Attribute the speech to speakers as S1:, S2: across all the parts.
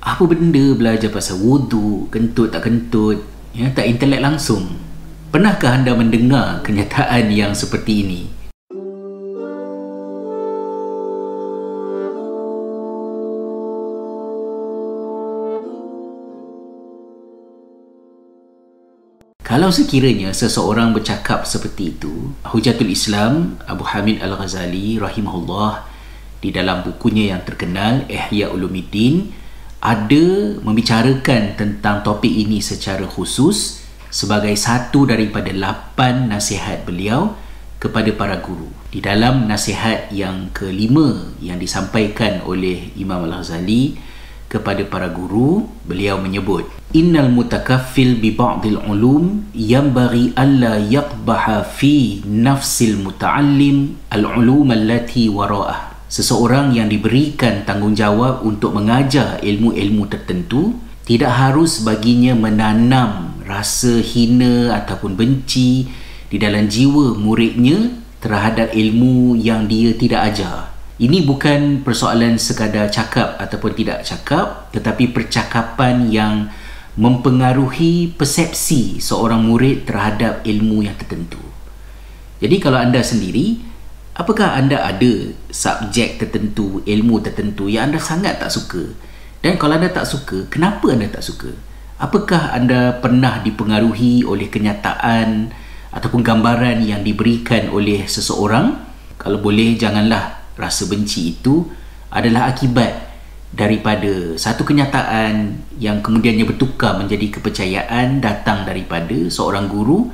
S1: apa benda belajar pasal wudu, kentut tak kentut, ya, tak intelek langsung. Pernahkah anda mendengar kenyataan yang seperti ini? Kalau sekiranya seseorang bercakap seperti itu, Hujatul Islam Abu Hamid Al-Ghazali rahimahullah di dalam bukunya yang terkenal Ihya Ulumuddin ada membicarakan tentang topik ini secara khusus sebagai satu daripada lapan nasihat beliau kepada para guru. Di dalam nasihat yang kelima yang disampaikan oleh Imam Al-Ghazali kepada para guru, beliau menyebut innal mutakaffil bi ba'dil ulum yanbaghi alla yaqbaha fi nafsil muta'allim al-ulum allati wara'ah seseorang yang diberikan tanggungjawab untuk mengajar ilmu-ilmu tertentu tidak harus baginya menanam rasa hina ataupun benci di dalam jiwa muridnya terhadap ilmu yang dia tidak ajar ini bukan persoalan sekadar cakap ataupun tidak cakap tetapi percakapan yang mempengaruhi persepsi seorang murid terhadap ilmu yang tertentu. Jadi kalau anda sendiri, apakah anda ada subjek tertentu, ilmu tertentu yang anda sangat tak suka? Dan kalau anda tak suka, kenapa anda tak suka? Apakah anda pernah dipengaruhi oleh kenyataan ataupun gambaran yang diberikan oleh seseorang? Kalau boleh, janganlah rasa benci itu adalah akibat daripada satu kenyataan yang kemudiannya bertukar menjadi kepercayaan datang daripada seorang guru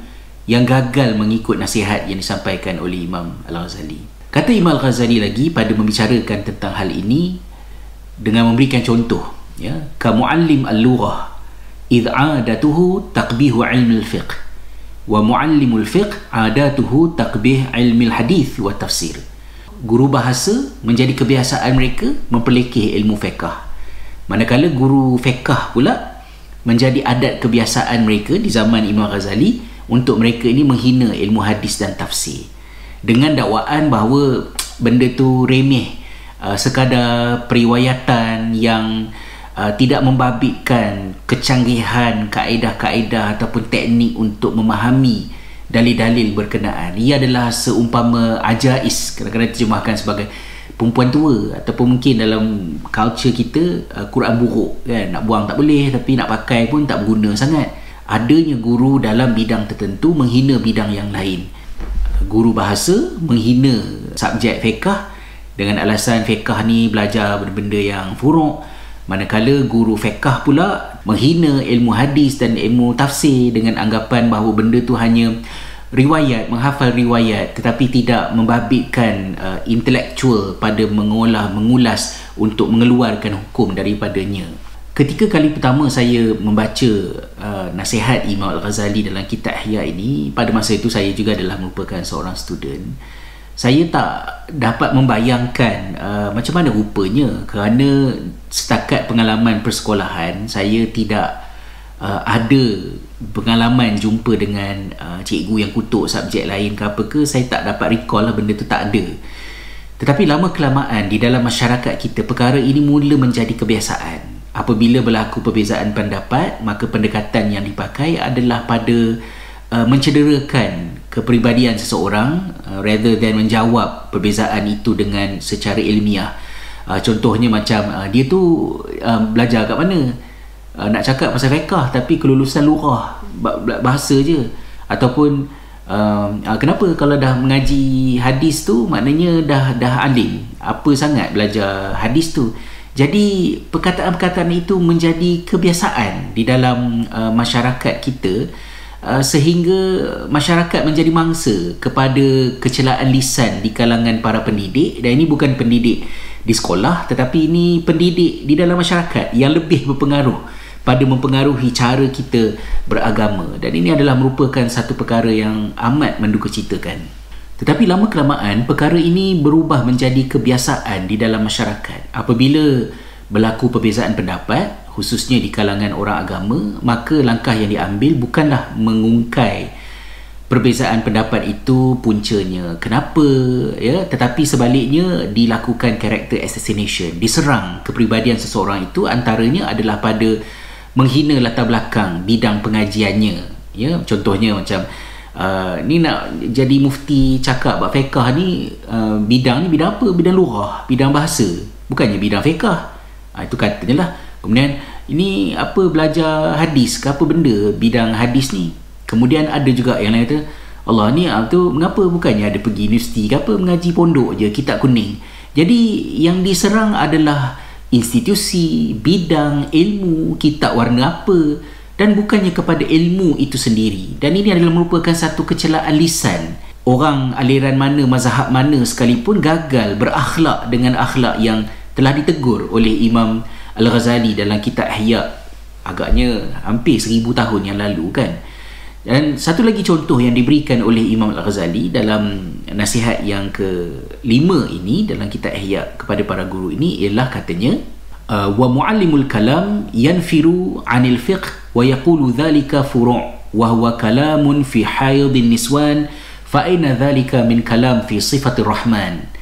S1: yang gagal mengikut nasihat yang disampaikan oleh Imam Al-Ghazali. Kata Imam Al-Ghazali lagi pada membicarakan tentang hal ini dengan memberikan contoh ya ka muallim al-lughah id adatuhu taqbih ilm al-fiqh wa muallim al-fiqh adatuhu taqbih ilm al-hadith wa tafsir guru bahasa menjadi kebiasaan mereka memperlekeh ilmu fiqah. Manakala guru fiqah pula menjadi adat kebiasaan mereka di zaman Imam Ghazali untuk mereka ini menghina ilmu hadis dan tafsir. Dengan dakwaan bahawa benda tu remeh, uh, sekadar periwayatan yang uh, tidak membabitkan kecanggihan kaedah-kaedah ataupun teknik untuk memahami dalil-dalil berkenaan. Ia adalah seumpama ajais kadang-kadang terjemahkan sebagai perempuan tua ataupun mungkin dalam culture kita uh, Quran buruk kan. Nak buang tak boleh tapi nak pakai pun tak berguna sangat adanya guru dalam bidang tertentu menghina bidang yang lain. Guru bahasa menghina subjek fiqah dengan alasan fiqah ni belajar benda-benda yang furuk. Manakala guru fiqah pula menghina ilmu hadis dan ilmu tafsir dengan anggapan bahawa benda tu hanya riwayat menghafal riwayat tetapi tidak membabitkan uh, intelektual pada mengolah mengulas untuk mengeluarkan hukum daripadanya ketika kali pertama saya membaca uh, nasihat Imam Al-Ghazali dalam kitab Ihya ini pada masa itu saya juga adalah merupakan seorang student saya tak dapat membayangkan uh, macam mana rupanya kerana setakat pengalaman persekolahan saya tidak uh, ada pengalaman jumpa dengan uh, cikgu yang kutuk subjek lain ke apa ke saya tak dapat recall lah benda tu tak ada. Tetapi lama kelamaan di dalam masyarakat kita perkara ini mula menjadi kebiasaan apabila berlaku perbezaan pendapat maka pendekatan yang dipakai adalah pada uh, mencederakan kepribadian seseorang uh, rather than menjawab perbezaan itu dengan secara ilmiah. Uh, contohnya macam uh, dia tu uh, belajar kat mana? Uh, nak cakap pasal fiqah tapi kelulusan lurah bahasa je ataupun uh, uh, kenapa kalau dah mengaji hadis tu maknanya dah dah alim apa sangat belajar hadis tu jadi perkataan-perkataan itu menjadi kebiasaan di dalam uh, masyarakat kita Uh, sehingga masyarakat menjadi mangsa kepada kecelaan lisan di kalangan para pendidik. Dan ini bukan pendidik di sekolah tetapi ini pendidik di dalam masyarakat yang lebih berpengaruh pada mempengaruhi cara kita beragama. Dan ini adalah merupakan satu perkara yang amat mendukacitakan tetapi lama kelamaan perkara ini berubah menjadi kebiasaan di dalam masyarakat. Apabila berlaku perbezaan pendapat khususnya di kalangan orang agama maka langkah yang diambil bukanlah mengungkai perbezaan pendapat itu puncanya. Kenapa? Ya tetapi sebaliknya dilakukan character assassination diserang kepribadian seseorang itu antaranya adalah pada menghina latar belakang bidang pengajiannya. Ya contohnya macam uh, ni nak jadi mufti cakap bab fiqh ni uh, bidang ni bidang apa? Bidang lurah bidang bahasa. Bukannya bidang fiqh uh, itu katanya lah. Kemudian ini apa belajar hadis ke apa benda? Bidang hadis ni. Kemudian ada juga yang lain kata Allah ni ah, tu mengapa bukannya ada pergi universiti ke apa mengaji pondok je kitab kuning. Jadi yang diserang adalah institusi, bidang, ilmu, kitab warna apa dan bukannya kepada ilmu itu sendiri. Dan ini adalah merupakan satu kecelaan lisan. Orang aliran mana, mazhab mana sekalipun gagal berakhlak dengan akhlak yang telah ditegur oleh Imam Al-Ghazali dalam kitab Ihya agaknya hampir seribu tahun yang lalu kan. Dan satu lagi contoh yang diberikan oleh Imam Al-Ghazali dalam nasihat yang kelima ini dalam kitab Ihya kepada para guru ini ialah katanya wa muallimul kalam yanfiru 'anil fiqh wa yaqulu dhalika furu' wa huwa kalamun fi haydin niswan fa aina dhalika min kalam fi sifatir rahman.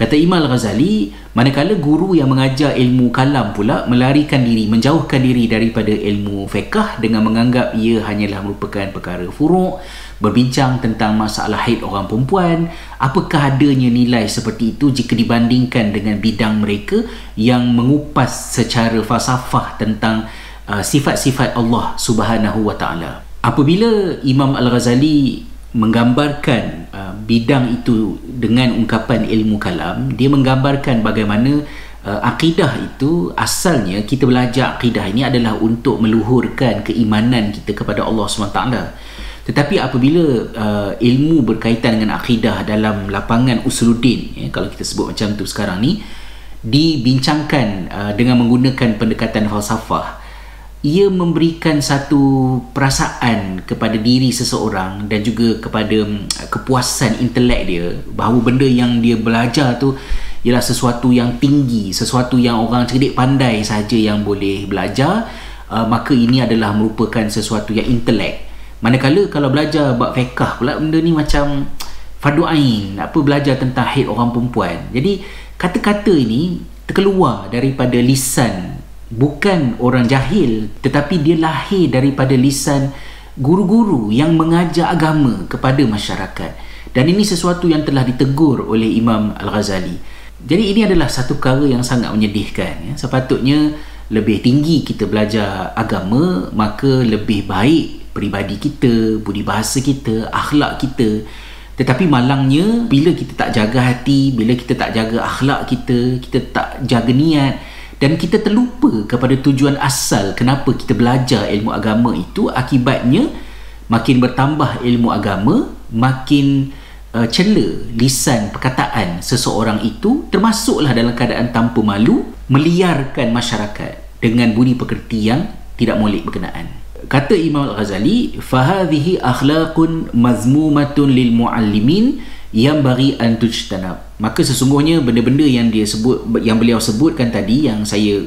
S1: Kata Imam Al-Ghazali, manakala guru yang mengajar ilmu kalam pula melarikan diri, menjauhkan diri daripada ilmu fiqah dengan menganggap ia hanyalah merupakan perkara furuk, berbincang tentang masalah haid orang perempuan, apakah adanya nilai seperti itu jika dibandingkan dengan bidang mereka yang mengupas secara falsafah tentang uh, sifat-sifat Allah Subhanahu wa taala. Apabila Imam Al-Ghazali menggambarkan uh, bidang itu dengan ungkapan ilmu kalam dia menggambarkan bagaimana uh, akidah itu asalnya kita belajar akidah ini adalah untuk meluhurkan keimanan kita kepada Allah SWT tetapi apabila uh, ilmu berkaitan dengan akidah dalam lapangan usuluddin ya, kalau kita sebut macam tu sekarang ni dibincangkan uh, dengan menggunakan pendekatan falsafah ia memberikan satu perasaan kepada diri seseorang dan juga kepada mm, kepuasan intelek dia bahawa benda yang dia belajar tu ialah sesuatu yang tinggi, sesuatu yang orang cerdik pandai saja yang boleh belajar, uh, maka ini adalah merupakan sesuatu yang intelek. Manakala kalau belajar bab fiqh pula benda ni macam fardu ain, apa belajar tentang haid orang perempuan. Jadi kata-kata ini terkeluar daripada lisan bukan orang jahil tetapi dia lahir daripada lisan guru-guru yang mengajar agama kepada masyarakat. Dan ini sesuatu yang telah ditegur oleh Imam Al-Ghazali. Jadi ini adalah satu perkara yang sangat menyedihkan ya. sepatutnya lebih tinggi kita belajar agama maka lebih baik peribadi kita budi bahasa kita akhlak kita. Tetapi malangnya bila kita tak jaga hati bila kita tak jaga akhlak kita kita tak jaga niat dan kita terlupa kepada tujuan asal kenapa kita belajar ilmu agama itu. Akibatnya makin bertambah ilmu agama makin uh, cela lisan perkataan seseorang itu termasuklah dalam keadaan tanpa malu meliarkan masyarakat dengan budi pekerti yang tidak molek berkenaan. Kata Imam Al-Ghazali fahadhihi akhlaqun mazmumatun lil muallimin yang bagi antujtanab maka sesungguhnya benda-benda yang dia sebut yang beliau sebutkan tadi yang saya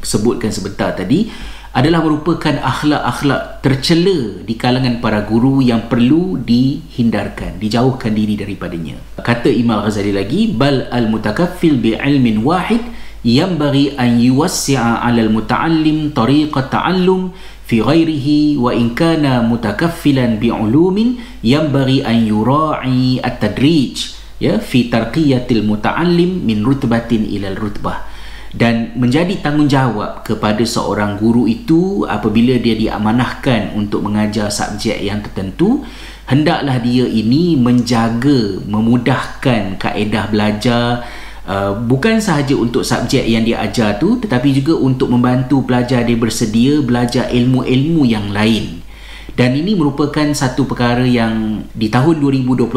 S1: sebutkan sebentar tadi adalah merupakan akhlak-akhlak tercela di kalangan para guru yang perlu dihindarkan dijauhkan diri daripadanya. Kata Imam Ghazali lagi bal al mutakaffil bi ilmin wahid 'ala al muta'allim tariqat ta'allum fi ghairihi wa in kana mutakaffilan bi ulumin yanbaghi an yura'i at-tadrij ya fi tarqiyatil muta'allim min rutbatin ila rutbah. Dan menjadi tanggungjawab kepada seorang guru itu apabila dia diamanahkan untuk mengajar subjek yang tertentu hendaklah dia ini menjaga memudahkan kaedah belajar Uh, bukan sahaja untuk subjek yang dia ajar tu tetapi juga untuk membantu pelajar dia bersedia belajar ilmu-ilmu yang lain. Dan ini merupakan satu perkara yang di tahun 2021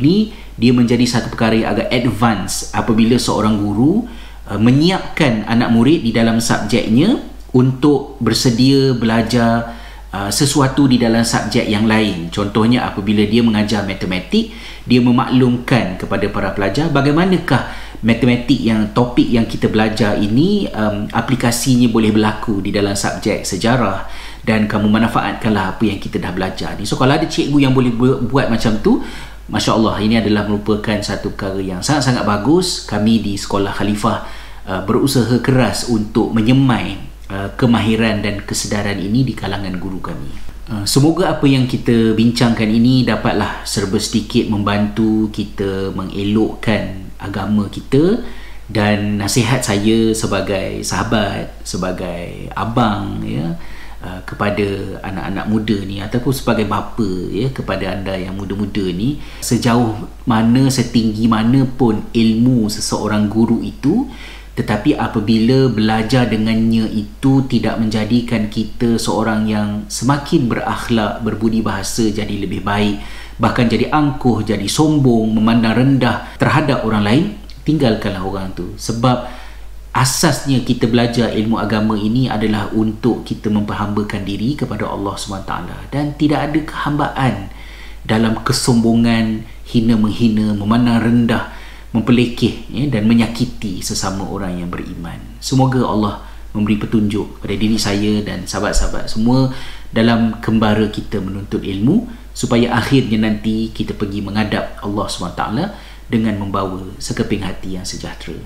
S1: ini dia menjadi satu perkara yang agak advance apabila seorang guru uh, menyiapkan anak murid di dalam subjeknya untuk bersedia belajar uh, sesuatu di dalam subjek yang lain. Contohnya apabila dia mengajar matematik dia memaklumkan kepada para pelajar bagaimanakah matematik yang topik yang kita belajar ini um, aplikasinya boleh berlaku di dalam subjek sejarah dan kamu manfaatkanlah apa yang kita dah belajar ni. So kalau ada cikgu yang boleh buat macam tu Masya Allah ini adalah merupakan satu perkara yang sangat-sangat bagus. Kami di sekolah khalifah uh, berusaha keras untuk menyemai uh, kemahiran dan kesedaran ini di kalangan guru kami. Uh, semoga apa yang kita bincangkan ini dapatlah serba sedikit membantu kita mengelokkan agama kita dan nasihat saya sebagai sahabat sebagai abang ya Uh, kepada anak-anak muda ni ataupun sebagai bapa ya kepada anda yang muda-muda ni sejauh mana setinggi mana pun ilmu seseorang guru itu tetapi apabila belajar dengannya itu tidak menjadikan kita seorang yang semakin berakhlak berbudi bahasa jadi lebih baik bahkan jadi angkuh jadi sombong memandang rendah terhadap orang lain tinggalkanlah orang tu. Sebab asasnya kita belajar ilmu agama ini adalah untuk kita memperhambakan diri kepada Allah SWT dan tidak ada kehambaan dalam kesombongan hina menghina memandang rendah mempelekeh ya, dan menyakiti sesama orang yang beriman. Semoga Allah memberi petunjuk kepada diri saya dan sahabat-sahabat semua dalam kembara kita menuntut ilmu supaya akhirnya nanti kita pergi menghadap Allah SWT dengan membawa sekeping hati yang sejahtera